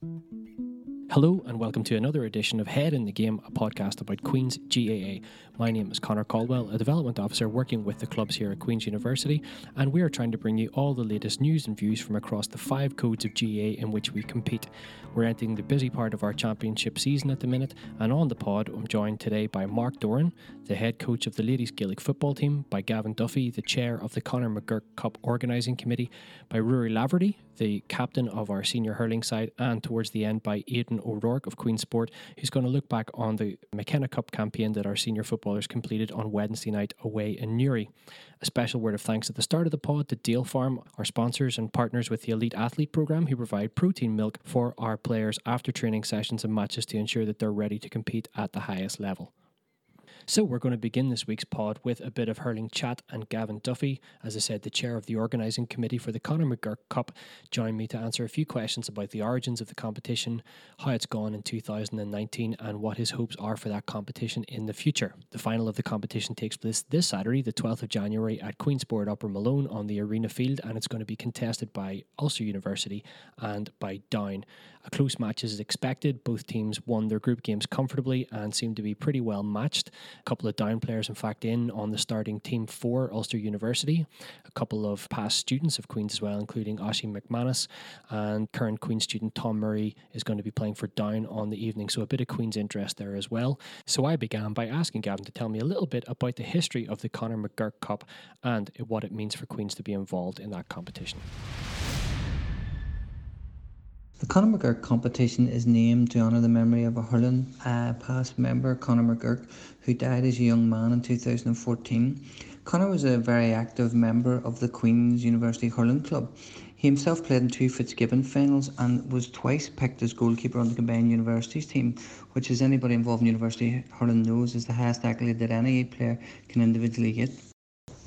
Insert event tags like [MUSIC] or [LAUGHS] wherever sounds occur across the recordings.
thank you Hello, and welcome to another edition of Head in the Game, a podcast about Queen's GAA. My name is Connor Caldwell, a development officer working with the clubs here at Queen's University, and we are trying to bring you all the latest news and views from across the five codes of GAA in which we compete. We're entering the busy part of our championship season at the minute, and on the pod, I'm joined today by Mark Doran, the head coach of the Ladies Gaelic football team, by Gavin Duffy, the chair of the Conor McGurk Cup organising committee, by Rory Laverty, the captain of our senior hurling side, and towards the end by Aidan O'Rourke of Queensport, who's going to look back on the McKenna Cup campaign that our senior footballers completed on Wednesday night away in Newry. A special word of thanks at the start of the pod to Dale Farm, our sponsors and partners with the Elite Athlete Programme, who provide protein milk for our players after training sessions and matches to ensure that they're ready to compete at the highest level. So we're going to begin this week's pod with a bit of hurling chat and Gavin Duffy, as I said, the chair of the organising committee for the Conor McGurk Cup, joined me to answer a few questions about the origins of the competition, how it's gone in 2019, and what his hopes are for that competition in the future. The final of the competition takes place this Saturday, the 12th of January, at Queensport Upper Malone on the arena field, and it's going to be contested by Ulster University and by Down. A close match is expected. Both teams won their group games comfortably and seem to be pretty well matched. A couple of down players, in fact, in on the starting team for Ulster University. A couple of past students of Queen's as well, including Oshie McManus and current Queen's student Tom Murray is going to be playing for Down on the evening. So a bit of Queen's interest there as well. So I began by asking Gavin to tell me a little bit about the history of the Conor McGurk Cup and what it means for Queen's to be involved in that competition. The Conor McGurk competition is named to honour the memory of a hurling uh, past member, Conor McGurk, who died as a young man in 2014. Conor was a very active member of the Queen's University Hurling Club. He himself played in two Fitzgibbon finals and was twice picked as goalkeeper on the combined universities team, which, as anybody involved in university hurling knows, is the highest accolade that any player can individually get.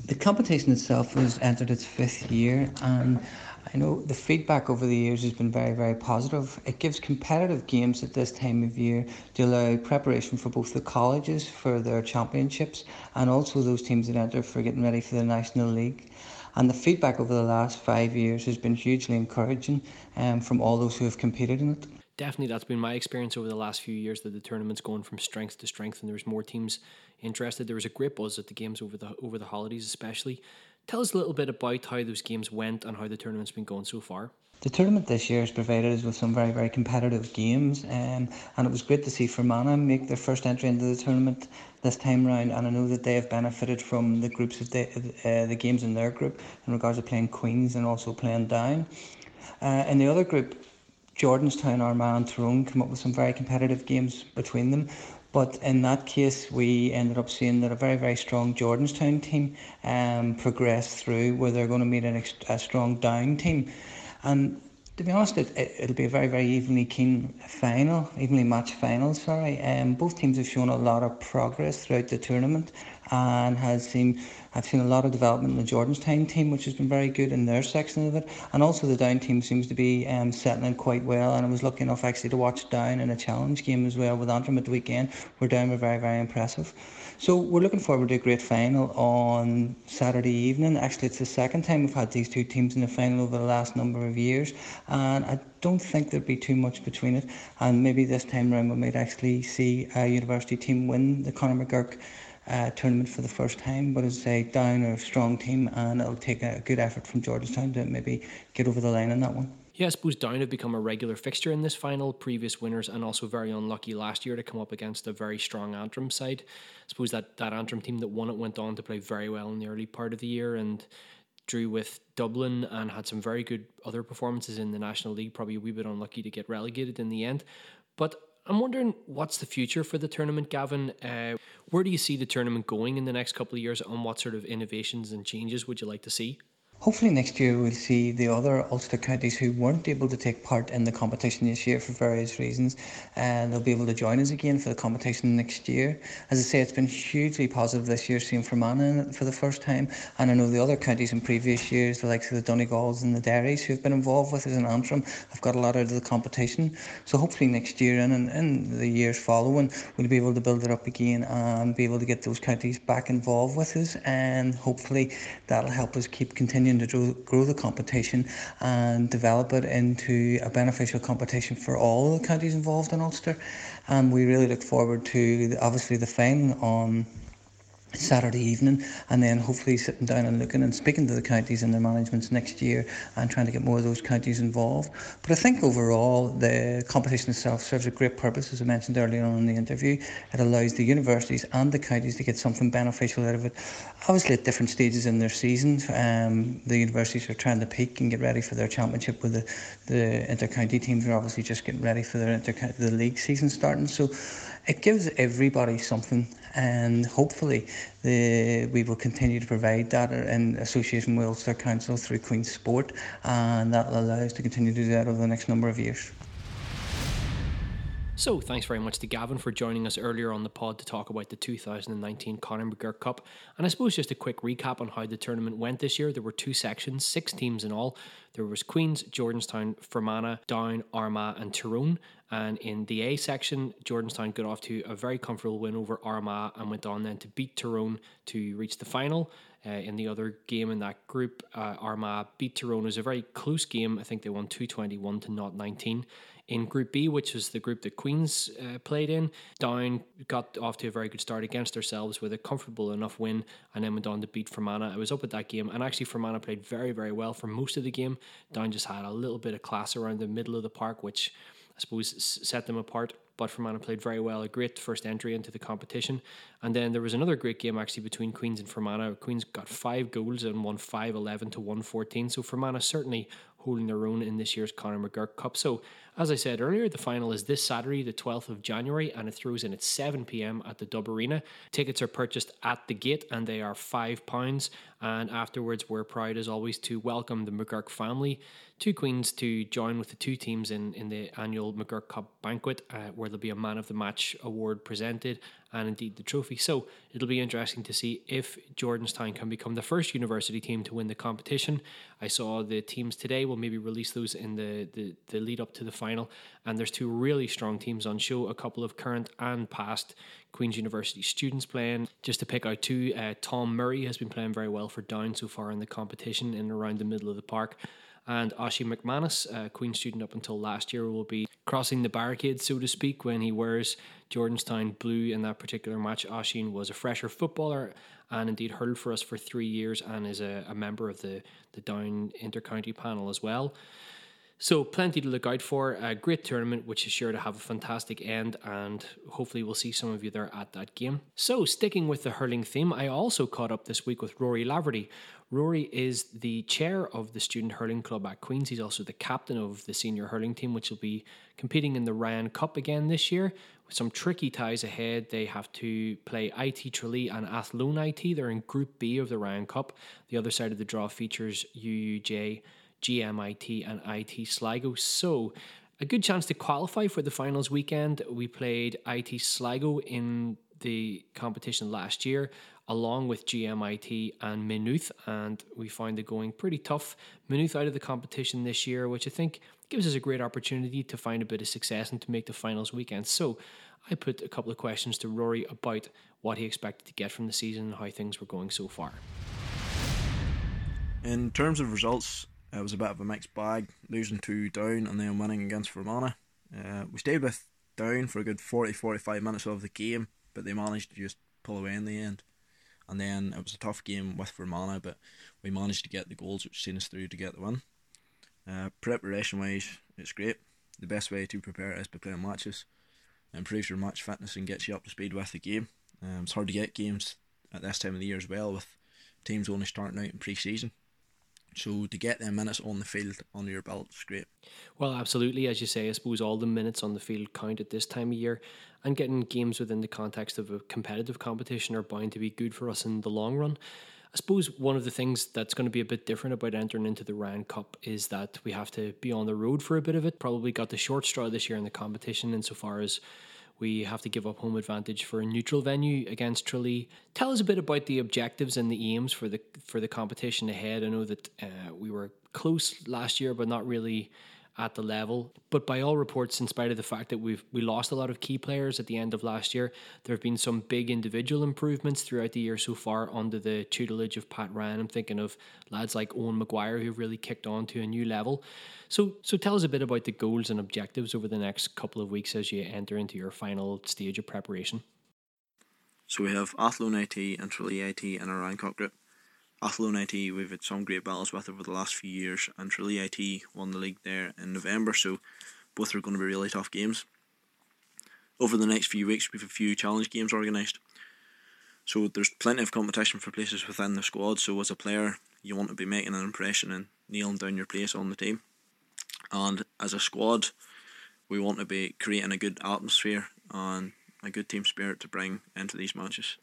The competition itself has entered its fifth year and I know the feedback over the years has been very, very positive. It gives competitive games at this time of year to allow preparation for both the colleges for their championships and also those teams that enter for getting ready for the National League. And the feedback over the last five years has been hugely encouraging um, from all those who have competed in it definitely that's been my experience over the last few years that the tournament's going from strength to strength and there's more teams interested. There was a great buzz at the games over the over the holidays especially. Tell us a little bit about how those games went and how the tournament's been going so far. The tournament this year has provided us with some very, very competitive games, um, and it was great to see Fermanagh make their first entry into the tournament this time round. And I know that they have benefited from the groups of the, uh, the games in their group in regards to playing Queens and also playing Down. Uh, in the other group, Jordanstown, Armagh, and Tyrone came up with some very competitive games between them. But in that case, we ended up seeing that a very, very strong Jordanstown team um, progressed through where they're going to meet an, a strong Down team. And to be honest, it, it, will be a very, very evenly keen final, evenly matched final, sorry. Um, both teams have shown a lot of progress throughout the tournament and has seen I've seen a lot of development in the Jordanstown team, which has been very good in their section of it, and also the Down team seems to be um, settling quite well. And I was lucky enough actually to watch Down in a challenge game as well with Antrim at the weekend, where Down were very very impressive. So we're looking forward to a great final on Saturday evening. Actually, it's the second time we've had these two teams in the final over the last number of years, and I don't think there'd be too much between it. And maybe this time around we might actually see a university team win the Conor McGurk uh, tournament for the first time. But as I say, Down a strong team, and it'll take a good effort from Jordanstown to maybe get over the line on that one. Yeah, I suppose Down have become a regular fixture in this final, previous winners, and also very unlucky last year to come up against a very strong Antrim side. I suppose that, that Antrim team that won it went on to play very well in the early part of the year and drew with Dublin and had some very good other performances in the National League, probably a wee bit unlucky to get relegated in the end. But I'm wondering what's the future for the tournament, Gavin? Uh, where do you see the tournament going in the next couple of years, and what sort of innovations and changes would you like to see? Hopefully next year we'll see the other Ulster counties who weren't able to take part in the competition this year for various reasons and they'll be able to join us again for the competition next year. As I say, it's been hugely positive this year seeing Fermanagh for the first time and I know the other counties in previous years, the likes of the Donegals and the Derrys who've been involved with us in Antrim have got a lot out of the competition. So hopefully next year and in, in the years following we'll be able to build it up again and be able to get those counties back involved with us and hopefully that'll help us keep continuing to grow, grow the competition and develop it into a beneficial competition for all the counties involved in Ulster. And we really look forward to obviously the final on Saturday evening, and then hopefully sitting down and looking and speaking to the counties and their managements next year and trying to get more of those counties involved. But I think overall the competition itself serves a great purpose, as I mentioned earlier on in the interview. It allows the universities and the counties to get something beneficial out of it. Obviously, at different stages in their seasons, um, the universities are trying to peak and get ready for their championship, with the, the inter-county teams are obviously just getting ready for their inter the league season starting. So it gives everybody something and hopefully the, we will continue to provide that in association with Ulster Council through Queen's Sport and that will allow us to continue to do that over the next number of years. So, thanks very much to Gavin for joining us earlier on the pod to talk about the 2019 Conor McGurk Cup. And I suppose just a quick recap on how the tournament went this year. There were two sections, six teams in all. There was Queens, Jordanstown, Fermanagh, Down, Armagh, and Tyrone. And in the A section, Jordanstown got off to a very comfortable win over Armagh and went on then to beat Tyrone to reach the final. Uh, in the other game in that group, uh, Armagh beat Tyrone. It was a very close game. I think they won 221 to not 19 in Group B, which was the group that Queens uh, played in. Down got off to a very good start against ourselves with a comfortable enough win and then went on to beat Fermanagh. I was up at that game and actually Fermanagh played very, very well for most of the game. Down just had a little bit of class around the middle of the park, which I suppose set them apart. But Fermanagh played very well, a great first entry into the competition. And then there was another great game actually between Queens and Fermanagh. Queens got five goals and won 5 11 to 114. So Fermanagh certainly holding their own in this year's Conor McGurk Cup. So, as I said earlier, the final is this Saturday, the 12th of January, and it throws in at 7 pm at the Dub Arena. Tickets are purchased at the gate and they are £5. And afterwards, we're proud as always to welcome the McGurk family to Queens to join with the two teams in, in the annual McGurk Cup banquet, uh, where there'll be a Man of the Match award presented and indeed the trophy. So it'll be interesting to see if Jordanstown can become the first university team to win the competition. I saw the teams today will maybe release those in the, the, the lead up to the final. And there's two really strong teams on show, a couple of current and past Queen's University students playing. Just to pick out two, uh, Tom Murray has been playing very well for Down so far in the competition in around the middle of the park. And Oshie McManus, a Queen student up until last year, will be crossing the barricade, so to speak, when he wears Jordanstown blue in that particular match. Oshie was a fresher footballer and indeed hurled for us for three years and is a, a member of the, the Down Intercounty panel as well. So, plenty to look out for. A great tournament, which is sure to have a fantastic end, and hopefully, we'll see some of you there at that game. So, sticking with the hurling theme, I also caught up this week with Rory Laverty. Rory is the chair of the Student Hurling Club at Queen's. He's also the captain of the senior hurling team, which will be competing in the Ryan Cup again this year. With some tricky ties ahead, they have to play IT Tralee and Athlone IT. They're in Group B of the Ryan Cup. The other side of the draw features UUJ GMIT and IT Sligo. So, a good chance to qualify for the finals weekend. We played IT Sligo in the competition last year, along with GMIT and Maynooth, and we found it going pretty tough. Maynooth out of the competition this year, which I think gives us a great opportunity to find a bit of success and to make the finals weekend. So, I put a couple of questions to Rory about what he expected to get from the season and how things were going so far. In terms of results, it was a bit of a mixed bag, losing to Down and then winning against Fermanagh. Uh, we stayed with Down for a good 40 45 minutes of the game, but they managed to just pull away in the end. And then it was a tough game with Fermanagh, but we managed to get the goals which seen us through to get the win. Uh, preparation wise, it's great. The best way to prepare is by playing matches. It improves your match fitness and gets you up to speed with the game. Um, it's hard to get games at this time of the year as well, with teams only starting out in pre season. So to get them minutes on the field under your belt is great. Well, absolutely. As you say, I suppose all the minutes on the field count at this time of year, and getting games within the context of a competitive competition are bound to be good for us in the long run. I suppose one of the things that's going to be a bit different about entering into the Ryan Cup is that we have to be on the road for a bit of it. Probably got the short straw this year in the competition insofar as we have to give up home advantage for a neutral venue against Tralee. Tell us a bit about the objectives and the aims for the for the competition ahead. I know that uh, we were close last year, but not really at the level. But by all reports, in spite of the fact that we've we lost a lot of key players at the end of last year, there have been some big individual improvements throughout the year so far under the tutelage of Pat Ryan. I'm thinking of lads like Owen Maguire who've really kicked on to a new level. So so tell us a bit about the goals and objectives over the next couple of weeks as you enter into your final stage of preparation. So we have Athlone IT and Tralee IT in our Ryan Cup group. Athlone IT we've had some great battles with over the last few years, and Tralee IT won the league there in November, so both are going to be really tough games. Over the next few weeks, we have a few challenge games organised. So there's plenty of competition for places within the squad. So as a player, you want to be making an impression and nailing down your place on the team. And as a squad, we want to be creating a good atmosphere and a good team spirit to bring into these matches.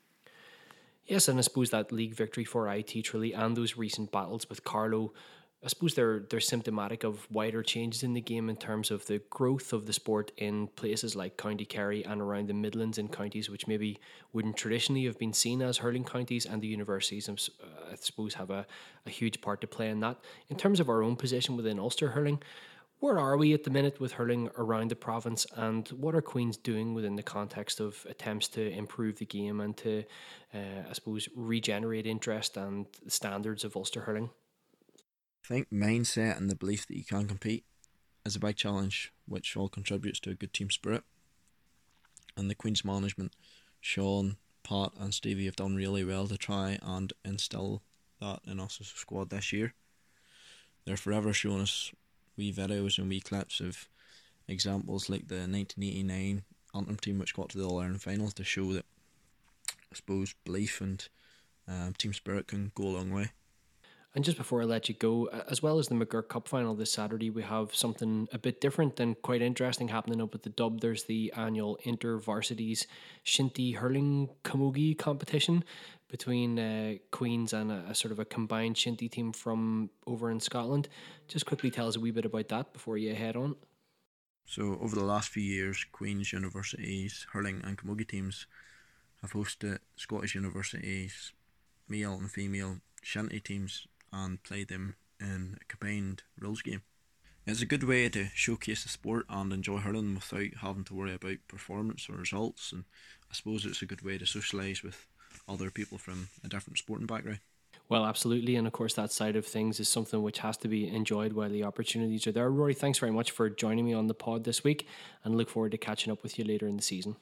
Yes, and I suppose that league victory for IT Tralee and those recent battles with Carlow, I suppose they're they're symptomatic of wider changes in the game in terms of the growth of the sport in places like County Kerry and around the Midlands in counties which maybe wouldn't traditionally have been seen as hurling counties, and the universities, uh, I suppose, have a, a huge part to play in that. In terms of our own position within Ulster hurling, where are we at the minute with hurling around the province, and what are Queens doing within the context of attempts to improve the game and to, uh, I suppose, regenerate interest and the standards of Ulster hurling? I think mindset and the belief that you can compete is a big challenge, which all contributes to a good team spirit. And the Queen's management, Sean, Pat, and Stevie have done really well to try and instill that in us as a squad this year. They're forever showing us wee videos and wee clips of examples like the 1989 Antrim team which got to the All Ireland final to show that I suppose belief and um, team spirit can go a long way. And just before I let you go, as well as the McGurk Cup final this Saturday, we have something a bit different and quite interesting happening up at the Dub. There's the annual Inter Varsities Shinty Hurling Camogie competition between uh, Queens and a, a, sort of a combined Shinty team from over in Scotland. Just quickly tell us a wee bit about that before you head on. So, over the last few years, Queen's Universities hurling and camogie teams have hosted Scottish universities, male and female shinty teams, and played them in a combined rules game. It's a good way to showcase the sport and enjoy hurling without having to worry about performance or results, and I suppose it's a good way to socialise with other people from a different sporting background. Well, absolutely. And of course, that side of things is something which has to be enjoyed while the opportunities are there. Rory, thanks very much for joining me on the pod this week and look forward to catching up with you later in the season.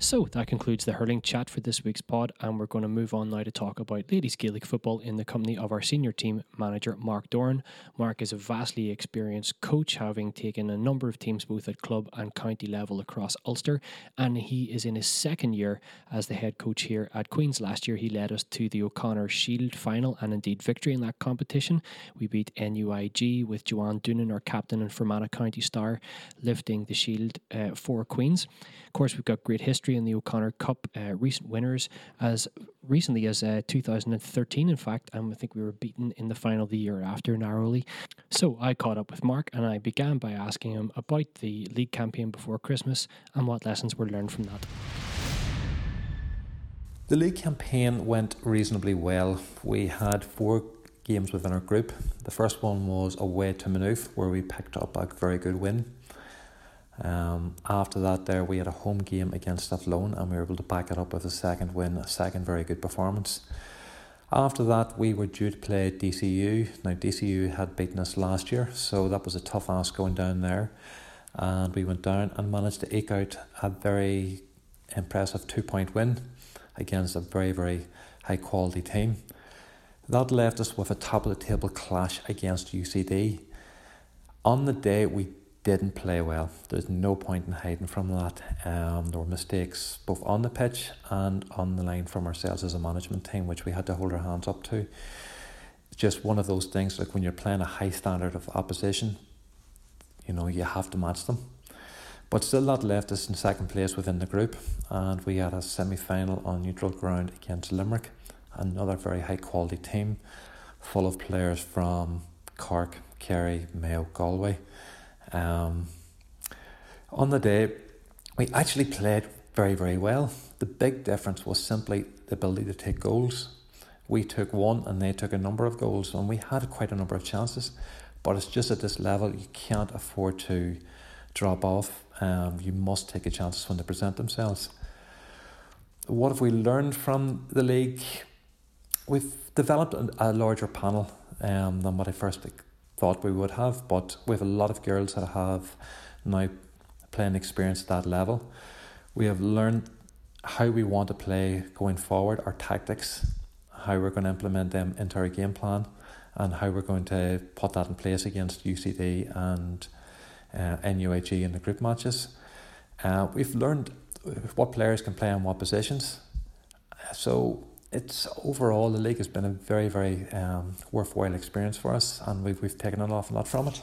So that concludes the hurling chat for this week's pod, and we're going to move on now to talk about ladies Gaelic football in the company of our senior team manager Mark Doran. Mark is a vastly experienced coach, having taken a number of teams both at club and county level across Ulster, and he is in his second year as the head coach here at Queens. Last year, he led us to the O'Connor Shield final and indeed victory in that competition. We beat NUIG with Joanne Doonan, our captain and Fermanagh County star, lifting the Shield uh, for Queens. Of course, we've got great history in the O'Connor Cup, uh, recent winners as recently as uh, 2013, in fact, and I think we were beaten in the final the year after narrowly. So I caught up with Mark and I began by asking him about the league campaign before Christmas and what lessons were learned from that. The league campaign went reasonably well. We had four games within our group. The first one was away to Maynooth, where we picked up a very good win. Um, after that, there we had a home game against Athlone, and we were able to back it up with a second win, a second very good performance. After that, we were due to play DCU. Now, DCU had beaten us last year, so that was a tough ask going down there. And we went down and managed to eke out a very impressive two point win against a very, very high quality team. That left us with a top of the table clash against UCD. On the day, we didn't play well. There's no point in hiding from that. Um, there were mistakes both on the pitch and on the line from ourselves as a management team, which we had to hold our hands up to. It's just one of those things like when you're playing a high standard of opposition, you know, you have to match them. But still, that left us in second place within the group, and we had a semi final on neutral ground against Limerick, another very high quality team, full of players from Cork, Kerry, Mayo, Galway. Um, on the day, we actually played very, very well. The big difference was simply the ability to take goals. we took one and they took a number of goals, and we had quite a number of chances. But it's just at this level, you can't afford to drop off. Um, you must take a chances when they present themselves. What have we learned from the league? We've developed a larger panel um, than what I first thought we would have, but we have a lot of girls that have now playing experience at that level. We have learned how we want to play going forward, our tactics, how we're going to implement them into our game plan, and how we're going to put that in place against UCD and uh, NUIG in the group matches. Uh, we've learned what players can play in what positions. So it's overall the league has been a very very um, worthwhile experience for us, and we've we've taken an awful lot from it.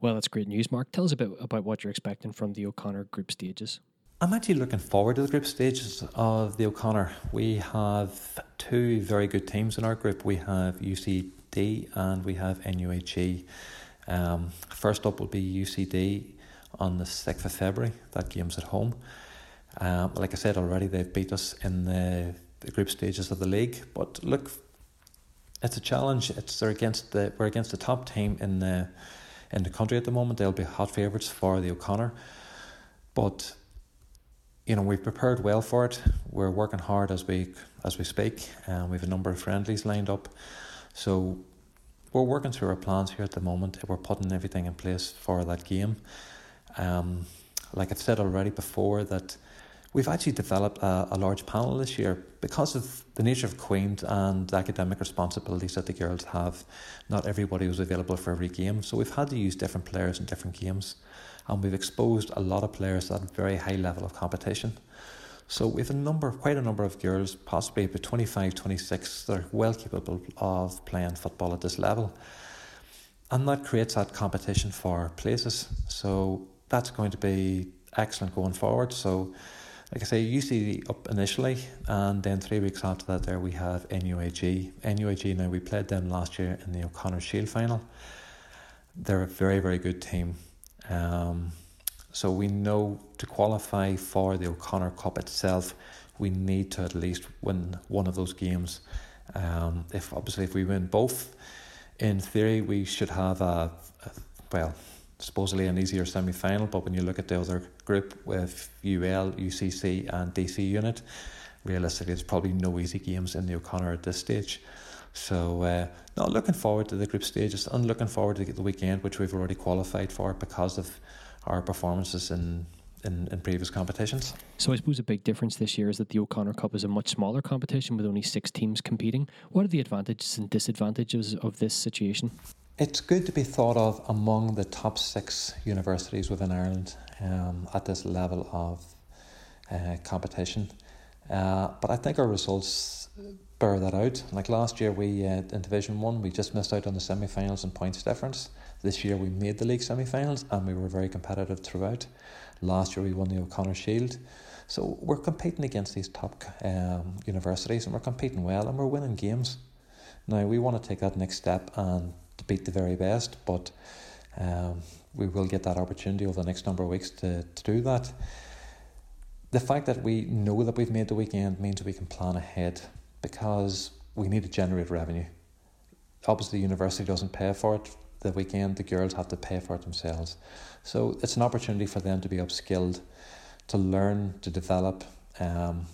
Well, that's great news, Mark. Tell us a bit about what you're expecting from the O'Connor group stages. I'm actually looking forward to the group stages of the O'Connor. We have two very good teams in our group. We have UCD and we have NUIG. Um, first up will be UCD on the 6th of February. That game's at home. Um, like I said already, they've beat us in the, the group stages of the league. But look, it's a challenge. It's they're against the we're against the top team in the in the country at the moment. They'll be hot favourites for the O'Connor. But you know we've prepared well for it. We're working hard as we as we speak, and we have a number of friendlies lined up. So we're working through our plans here at the moment. We're putting everything in place for that game. Um, like I've said already before, that we've actually developed a, a large panel this year because of the nature of Queens and the academic responsibilities that the girls have. Not everybody was available for every game, so we've had to use different players in different games and we've exposed a lot of players at a very high level of competition. So we have a number, quite a number of girls, possibly about 25, 26, that are well capable of playing football at this level. And that creates that competition for places. So that's going to be excellent going forward. So, like I say, UCD up initially, and then three weeks after that, there we have NUIG. NUIG, now we played them last year in the O'Connor Shield final. They're a very, very good team. Um, so we know to qualify for the O'Connor Cup itself, we need to at least win one of those games. Um, if obviously if we win both, in theory we should have a, a well supposedly an easier semi final. But when you look at the other group with UL, UCC, and DC Unit, realistically, there's probably no easy games in the O'Connor at this stage. So, uh, not looking forward to the group stages and looking forward to the weekend, which we've already qualified for because of our performances in, in, in previous competitions. So, I suppose a big difference this year is that the O'Connor Cup is a much smaller competition with only six teams competing. What are the advantages and disadvantages of this situation? It's good to be thought of among the top six universities within Ireland um, at this level of uh, competition. Uh, but I think our results bear that out. Like last year, we uh, in Division One, we just missed out on the semi-finals in points difference. This year, we made the league semi-finals, and we were very competitive throughout. Last year, we won the O'Connor Shield. So we're competing against these top um, universities, and we're competing well, and we're winning games. Now we want to take that next step and to beat the very best, but um, we will get that opportunity over the next number of weeks to, to do that. The fact that we know that we've made the weekend means we can plan ahead because we need to generate revenue. Obviously, the university doesn't pay for it. The weekend, the girls have to pay for it themselves. So it's an opportunity for them to be upskilled, to learn, to develop, um,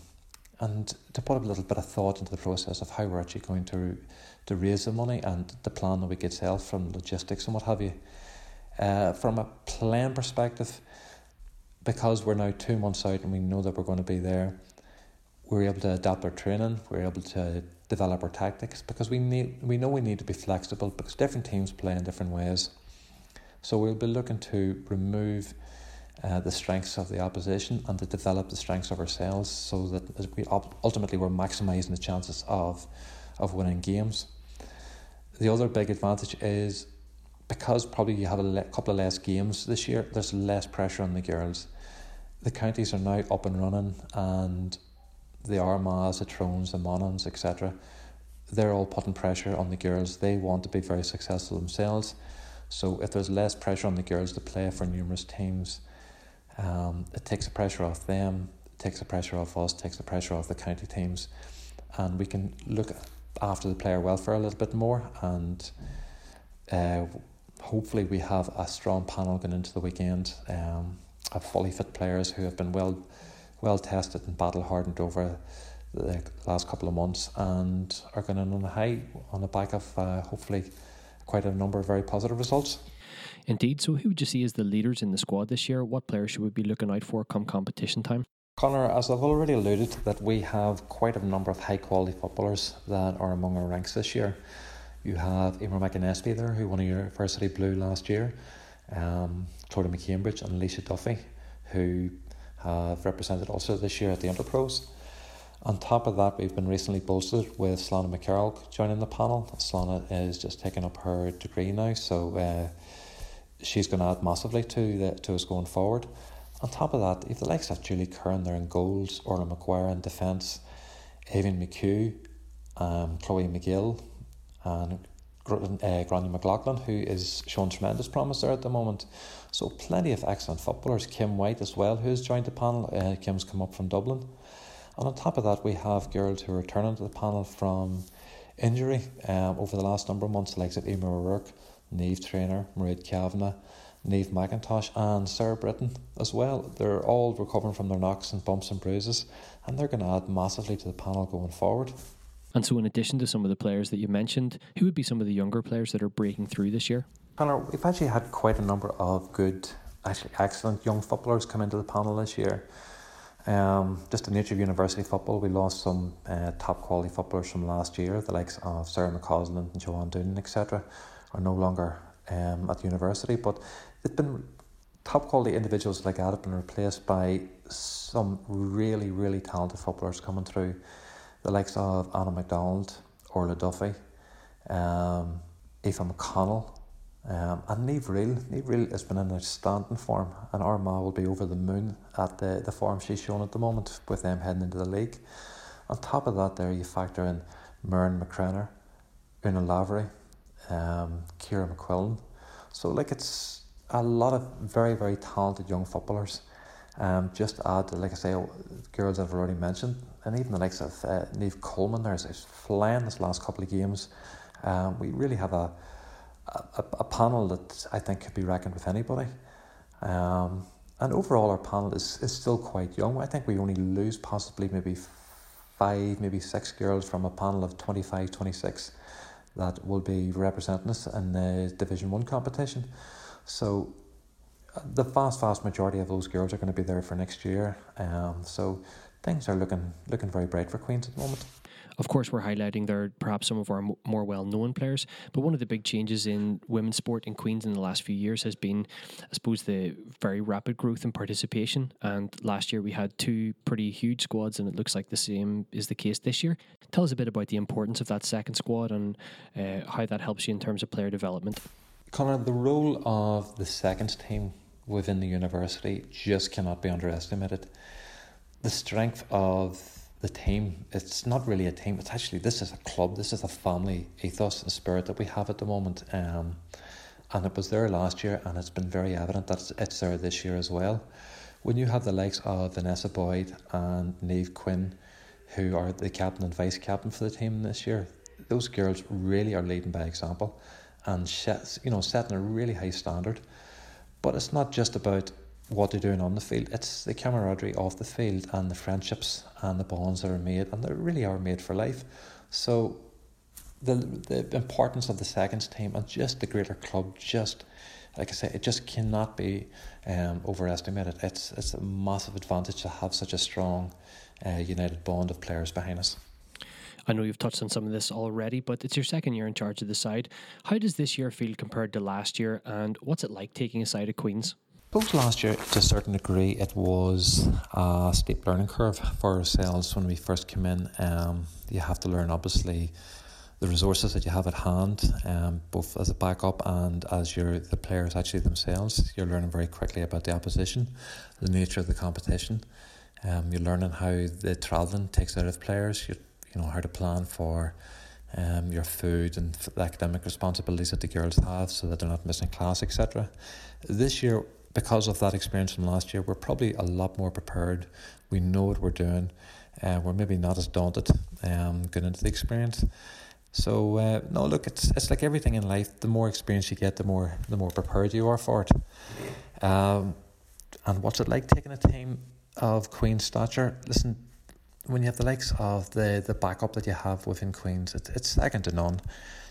and to put a little bit of thought into the process of how we're actually going to to raise the money and the plan that we get itself from logistics and what have you. Uh, from a plan perspective, because we're now two months out and we know that we're going to be there, we're able to adapt our training, we're able to develop our tactics because we need we know we need to be flexible because different teams play in different ways. So we'll be looking to remove uh, the strengths of the opposition and to develop the strengths of ourselves so that we ultimately we're maximising the chances of of winning games. The other big advantage is because probably you have a le- couple of less games this year, there's less pressure on the girls. The counties are now up and running and the Armaghs, the Tyrones, the Monaghan's, etc., they're all putting pressure on the girls. They want to be very successful themselves. So if there's less pressure on the girls to play for numerous teams, um, it takes the pressure off them, it takes the pressure off us, takes the pressure off the county teams, and we can look after the player welfare a little bit more, and uh, hopefully we have a strong panel going into the weekend um, of fully fit players who have been well well tested and battle hardened over the last couple of months and are going on a high on the back of uh, hopefully quite a number of very positive results. Indeed. So, who would you see as the leaders in the squad this year? What players should we be looking out for come competition time? Connor, as I've already alluded, that we have quite a number of high quality footballers that are among our ranks this year. You have Emer McAnespie there, who won a University Blue last year, um, Clodagh McCambridge and Alicia Duffy, who have represented Ulster this year at the Interpros. On top of that, we've been recently bolstered with Slana McCarroll joining the panel. Slana is just taking up her degree now, so uh, she's going to add massively to the, to us going forward. On top of that, if the likes of Julie Curran there in goals, Orla McGuire in defence, Evan McHugh, um, Chloe McGill, and uh, Grania McLaughlin, who is showing tremendous promise there at the moment. So plenty of excellent footballers. Kim White as well, who has joined the panel. Uh, Kim's come up from Dublin. And on top of that, we have girls who are returning to the panel from injury um, over the last number of months, the likes of Emer O'Rourke, Neve Trainer, Mairead Kavanagh, Neve McIntosh, and Sarah Britton as well. They're all recovering from their knocks and bumps and bruises, and they're going to add massively to the panel going forward. And so, in addition to some of the players that you mentioned, who would be some of the younger players that are breaking through this year? Connor, we've actually had quite a number of good, actually excellent young footballers come into the panel this year. Um, just the nature of university football, we lost some uh, top quality footballers from last year, the likes of Sarah McCausland and Joanne Doonan, etc., are no longer um, at the university. But it's been top quality individuals like that have been replaced by some really, really talented footballers coming through, the likes of Anna McDonald, Orla Duffy, um, Aoife McConnell, um, and Neve Reel, Neve Reel has been in outstanding form, and Armagh will be over the moon at the, the form she's shown at the moment with them heading into the league. On top of that, there you factor in Myrne McCrenner, Una Lavery, um, Kira McQuillan. So, like, it's a lot of very, very talented young footballers. Um, just add, like I say, girls I've already mentioned, and even the likes of uh, Neve Coleman there is is flying this last couple of games. Um, we really have a a, a panel that I think could be reckoned with anybody. Um, and overall, our panel is, is still quite young. I think we only lose possibly maybe five, maybe six girls from a panel of 25, 26 that will be representing us in the Division 1 competition. So the vast, vast majority of those girls are going to be there for next year. Um, so things are looking looking very bright for Queens at the moment. Of course, we're highlighting there perhaps some of our more well known players, but one of the big changes in women's sport in Queens in the last few years has been, I suppose, the very rapid growth in participation. And last year we had two pretty huge squads, and it looks like the same is the case this year. Tell us a bit about the importance of that second squad and uh, how that helps you in terms of player development. Connor, the role of the second team within the university just cannot be underestimated. The strength of the team. It's not really a team. It's actually this is a club. This is a family ethos and spirit that we have at the moment. Um, and it was there last year, and it's been very evident that it's, there this year as well. When you have the likes of Vanessa Boyd and Neve Quinn, who are the captain and vice captain for the team this year, those girls really are leading by example, and you know setting a really high standard. But it's not just about what they're doing on the field. It's the camaraderie off the field and the friendships and the bonds that are made, and they really are made for life. So, the the importance of the seconds team and just the greater club, just like I say, it just cannot be um, overestimated. It's it's a massive advantage to have such a strong, uh, united bond of players behind us. I know you've touched on some of this already, but it's your second year in charge of the side. How does this year feel compared to last year, and what's it like taking a side of Queens? Both last year, to a certain degree, it was a steep learning curve for ourselves when we first came in. Um, you have to learn, obviously, the resources that you have at hand, um, both as a backup and as your the players actually themselves. You're learning very quickly about the opposition, the nature of the competition. Um, you're learning how the travelling takes out of players. You you know how to plan for um, your food and the academic responsibilities that the girls have, so that they're not missing class, etc. This year because of that experience from last year, we're probably a lot more prepared. We know what we're doing. and uh, were maybe not as daunted um, going into the experience. So uh, no, look, it's it's like everything in life. The more experience you get, the more the more prepared you are for it. Um, and what's it like taking a team of Queen's stature? Listen, when you have the likes of the the backup that you have within Queens, it, it's second to none.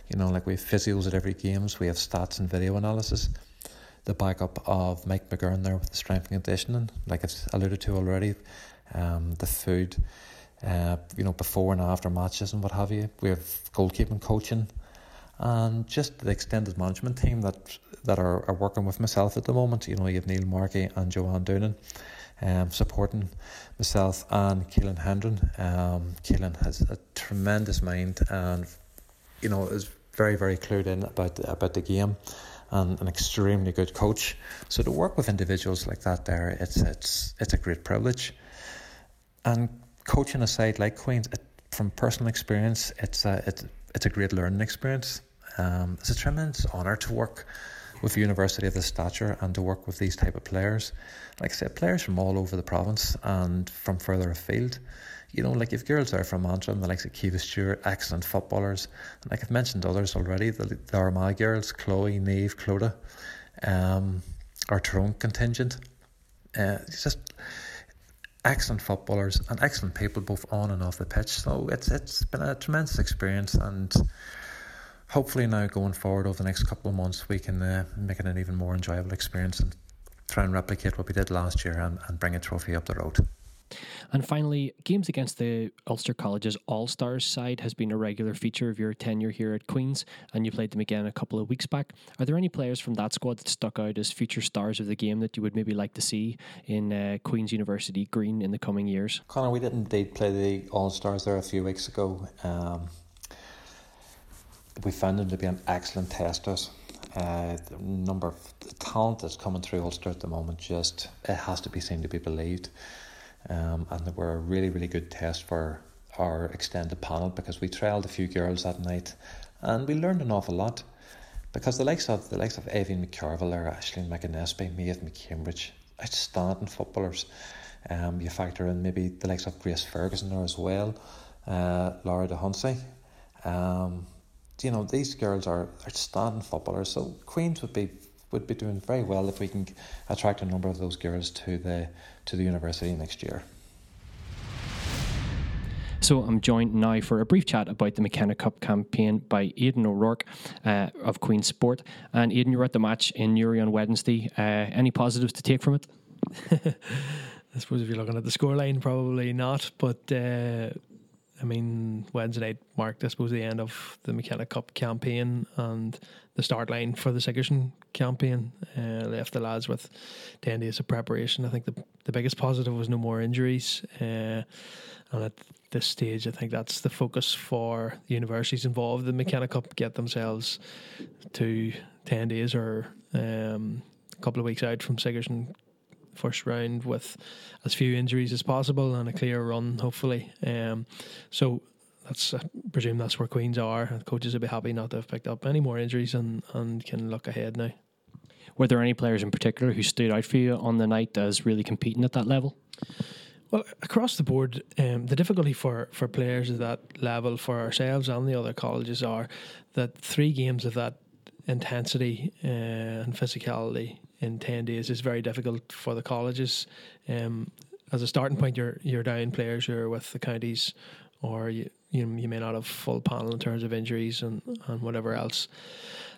You know, like we have physios at every games, we have stats and video analysis. The backup of Mike McGurn there with the strength and conditioning, like I've alluded to already, um, the food, uh, you know, before and after matches and what have you. We have goalkeeping coaching, and just the extended management team that that are, are working with myself at the moment. You know, you have Neil Markey and Joanne Doonan um, supporting myself and Keelan Hendren. Um, Keelan has a tremendous mind and, you know, is very, very clued in about about the game and an extremely good coach. So to work with individuals like that there, it's it's it's a great privilege. And coaching a side like Queens, it, from personal experience, it's a it's, it's a great learning experience. Um, it's a tremendous honour to work with a university of this stature and to work with these type of players. Like I said, players from all over the province and from further afield. You know, like if girls are from Antrim, the likes of Kiva Stewart, excellent footballers. And like I've mentioned others already, the, the Armagh girls, Chloe, Neve, Clodagh, um, our Tyrone contingent. Uh, it's just excellent footballers and excellent people both on and off the pitch. So it's it's been a tremendous experience and hopefully now going forward over the next couple of months we can uh, make it an even more enjoyable experience and try and replicate what we did last year and, and bring a trophy up the road. And finally, games against the Ulster College's All Stars side has been a regular feature of your tenure here at Queen's, and you played them again a couple of weeks back. Are there any players from that squad that stuck out as future stars of the game that you would maybe like to see in uh, Queen's University Green in the coming years? Connor, we did indeed play the All Stars there a few weeks ago. Um, we found them to be an excellent testers. Uh, the number of the talent that's coming through Ulster at the moment just it has to be seen to be believed, um, and they were a really really good test for our extended panel because we trailed a few girls that night, and we learned an awful lot. Because the likes of the likes of Evian McCarville or Ashley McAnespie, Maeve McCambridge, outstanding footballers. Um, you factor in maybe the likes of Grace Ferguson there as well, uh, Laura de Hunsey. Um, you know, these girls are outstanding footballers. So Queens would be would be doing very well if we can attract a number of those girls to the to the university next year. So I'm joined now for a brief chat about the McKenna Cup campaign by Aidan O'Rourke uh, of Queen's Sport. And Aidan, you were at the match in Newry on Wednesday. Uh, any positives to take from it? [LAUGHS] I suppose if you're looking at the scoreline, probably not. But uh, I mean, Wednesday night marked, I suppose, the end of the McKenna Cup campaign and the start line for the Sigerson campaign. Uh, left the lads with 10 days of preparation. I think the, the biggest positive was no more injuries. Uh, and at this stage, I think that's the focus for the universities involved in the McKenna Cup get themselves to 10 days or um, a couple of weeks out from Sigerson first round with as few injuries as possible and a clear run, hopefully. Um, so that's I presume that's where Queens are. Coaches will be happy not to have picked up any more injuries and, and can look ahead now. Were there any players in particular who stood out for you on the night as really competing at that level? Well, across the board, um, the difficulty for, for players at that level, for ourselves and the other colleges, are that three games of that intensity uh, and physicality in 10 days is very difficult for the colleges. Um, as a starting point, you're you're down players you're with the counties, or you you, you may not have full panel in terms of injuries and, and whatever else.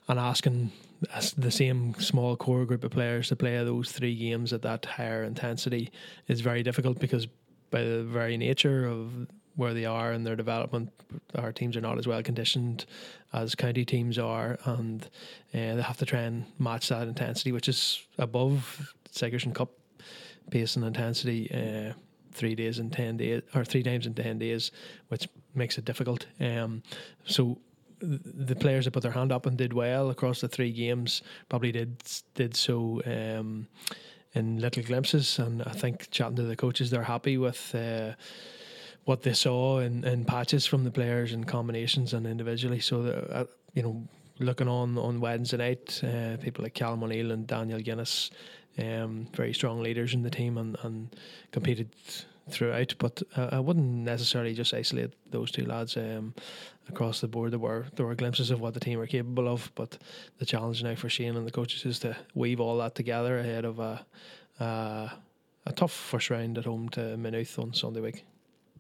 And asking the same small core group of players to play those three games at that higher intensity is very difficult because by the very nature of where they are in their development. Our teams are not as well conditioned as county teams are, and uh, they have to try and match that intensity, which is above Sigerson Cup pace and intensity. Uh, three days in ten days, or three times in ten days, which makes it difficult. Um, so the players that put their hand up and did well across the three games probably did did so um, in little glimpses, and I think chatting to the coaches, they're happy with. Uh, what they saw in, in patches from the players and combinations and individually. So, that, uh, you know, looking on on Wednesday night, uh, people like Callum O'Neill and Daniel Guinness, um, very strong leaders in the team and, and competed throughout, but uh, I wouldn't necessarily just isolate those two lads. Um, across the board, there were there were glimpses of what the team are capable of, but the challenge now for Shane and the coaches is to weave all that together ahead of a a, a tough first round at home to Maynooth on Sunday week.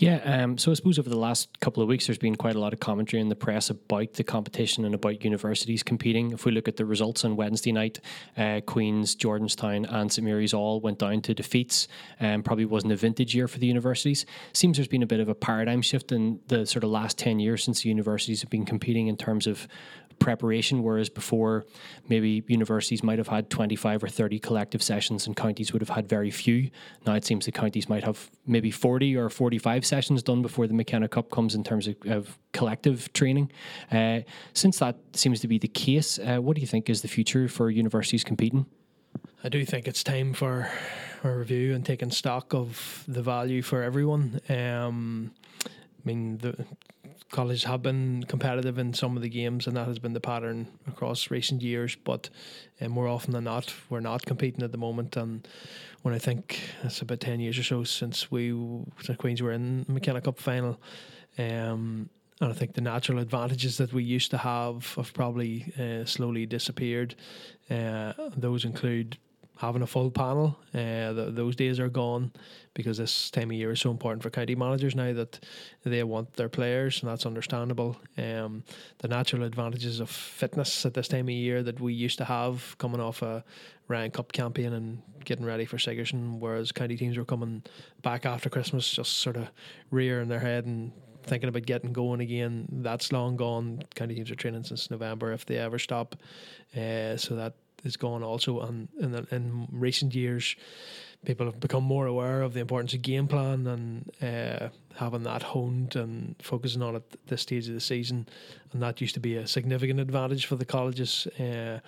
Yeah, um, so I suppose over the last couple of weeks, there's been quite a lot of commentary in the press about the competition and about universities competing. If we look at the results on Wednesday night, uh, Queen's, Jordanstown, and St Mary's all went down to defeats. Um, probably wasn't a vintage year for the universities. Seems there's been a bit of a paradigm shift in the sort of last 10 years since the universities have been competing in terms of preparation, whereas before maybe universities might have had 25 or 30 collective sessions and counties would have had very few. Now it seems the counties might have maybe 40 or 45 sessions done before the McKenna Cup comes in terms of, of collective training. Uh, since that seems to be the case, uh, what do you think is the future for universities competing? I do think it's time for a review and taking stock of the value for everyone. Um, I mean, the colleges have been competitive in some of the games, and that has been the pattern across recent years. But uh, more often than not, we're not competing at the moment. And when I think it's about ten years or so since we, the Queens were in the McKenna Cup final, um, and I think the natural advantages that we used to have have probably uh, slowly disappeared. Uh, those include having a full panel. Uh, the, those days are gone because this time of year is so important for county managers now that they want their players, and that's understandable. Um, the natural advantages of fitness at this time of year that we used to have coming off a Ryan Cup campaign and getting ready for Sigerson, whereas county teams were coming back after Christmas, just sort of rearing their head and thinking about getting going again. That's long gone. County teams are training since November if they ever stop. Uh, so that is gone also. And in, the, in recent years, people have become more aware of the importance of game plan and uh, having that honed and focusing on it at this stage of the season. And that used to be a significant advantage for the colleges. Uh,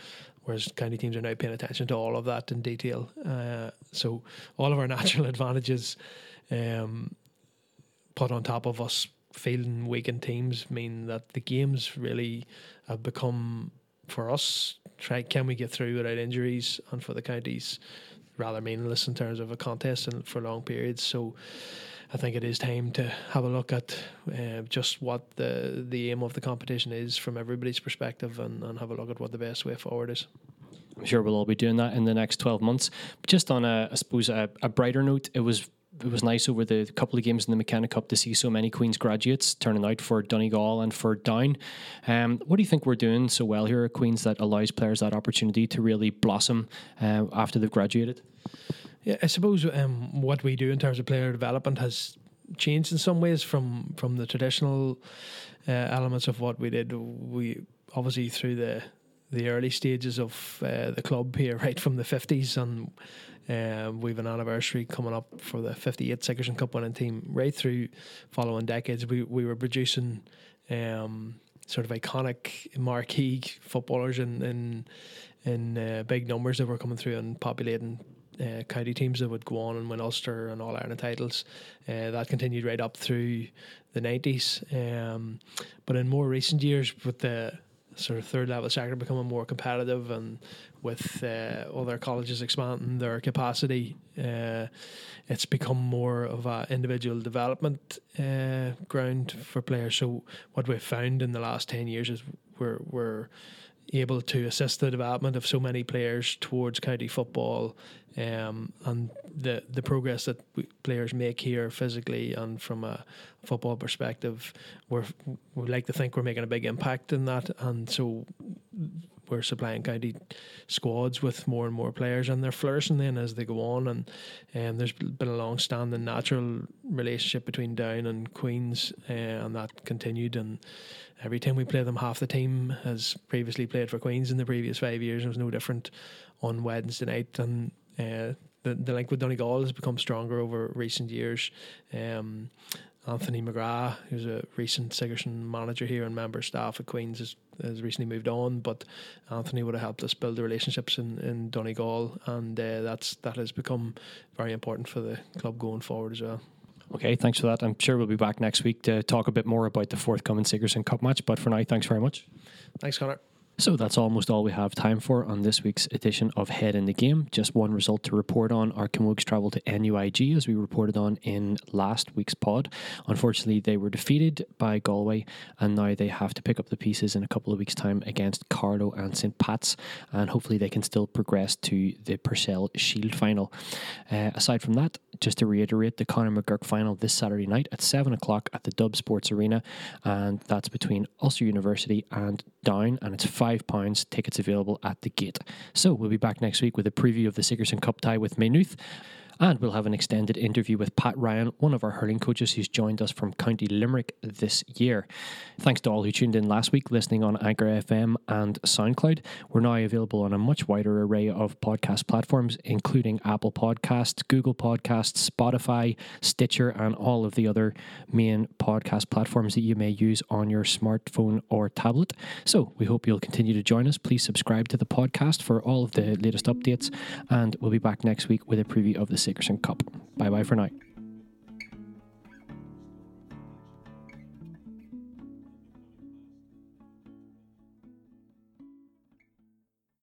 whereas county teams are now paying attention to all of that in detail. Uh, so all of our [LAUGHS] natural advantages um, put on top of us fielding weakened teams mean that the games really have become for us try can we get through without injuries and for the counties rather meaningless in terms of a contest and for long periods so I think it is time to have a look at uh, just what the the aim of the competition is from everybody's perspective and, and have a look at what the best way forward is. I'm sure we'll all be doing that in the next 12 months. But Just on a, I suppose, a, a brighter note, it was it was nice over the couple of games in the McKenna Cup to see so many Queen's graduates turning out for Donegal and for Down. Um, what do you think we're doing so well here at Queen's that allows players that opportunity to really blossom uh, after they've graduated? Yeah, I suppose um, what we do in terms of player development has changed in some ways from from the traditional uh, elements of what we did. We obviously through the the early stages of uh, the club here, [LAUGHS] right from the fifties, and um, we've an anniversary coming up for the 58 Sigerson Cup winning team. Right through following decades, we, we were producing um, sort of iconic marquee footballers in in, in uh, big numbers that were coming through and populating uh, county teams that would go on and win Ulster and All Ireland titles. Uh, that continued right up through the 90s. Um, but in more recent years, with the sort of third level sector becoming more competitive and with uh, other colleges expanding their capacity, uh, it's become more of an individual development uh, ground for players. So what we've found in the last ten years is we're we're able to assist the development of so many players towards county football um, and the the progress that players make here physically and from a football perspective we're we like to think we're making a big impact in that and so we're supplying county squads with more and more players, and they're flourishing then as they go on. And um, there's been a long standing natural relationship between Down and Queens, uh, and that continued. And every time we play them, half the team has previously played for Queens in the previous five years. It was no different on Wednesday night, and uh, the, the link with Donegal has become stronger over recent years. Um, Anthony McGrath, who's a recent Sigerson manager here and member staff at Queens, has, has recently moved on. But Anthony would have helped us build the relationships in, in Donegal, and uh, that's that has become very important for the club going forward as well. Okay, thanks for that. I'm sure we'll be back next week to talk a bit more about the forthcoming Sigerson Cup match. But for now, thanks very much. Thanks, Connor. So that's almost all we have time for on this week's edition of Head in the Game. Just one result to report on our Camogs travel to NUIG, as we reported on in last week's pod. Unfortunately, they were defeated by Galway, and now they have to pick up the pieces in a couple of weeks' time against Carlow and St. Pat's, and hopefully they can still progress to the Purcell Shield final. Uh, aside from that, just to reiterate, the Conor McGurk final this Saturday night at 7 o'clock at the Dub Sports Arena, and that's between Ulster University and Down, and it's £5. Tickets available at the gate. So we'll be back next week with a preview of the Sigerson Cup tie with Maynooth. And we'll have an extended interview with Pat Ryan, one of our hurling coaches who's joined us from County Limerick this year. Thanks to all who tuned in last week listening on Anchor FM and SoundCloud. We're now available on a much wider array of podcast platforms, including Apple Podcasts, Google Podcasts, Spotify, Stitcher, and all of the other main podcast platforms that you may use on your smartphone or tablet. So we hope you'll continue to join us. Please subscribe to the podcast for all of the latest updates, and we'll be back next week with a preview of the Sigerson Cup. Bye bye for now.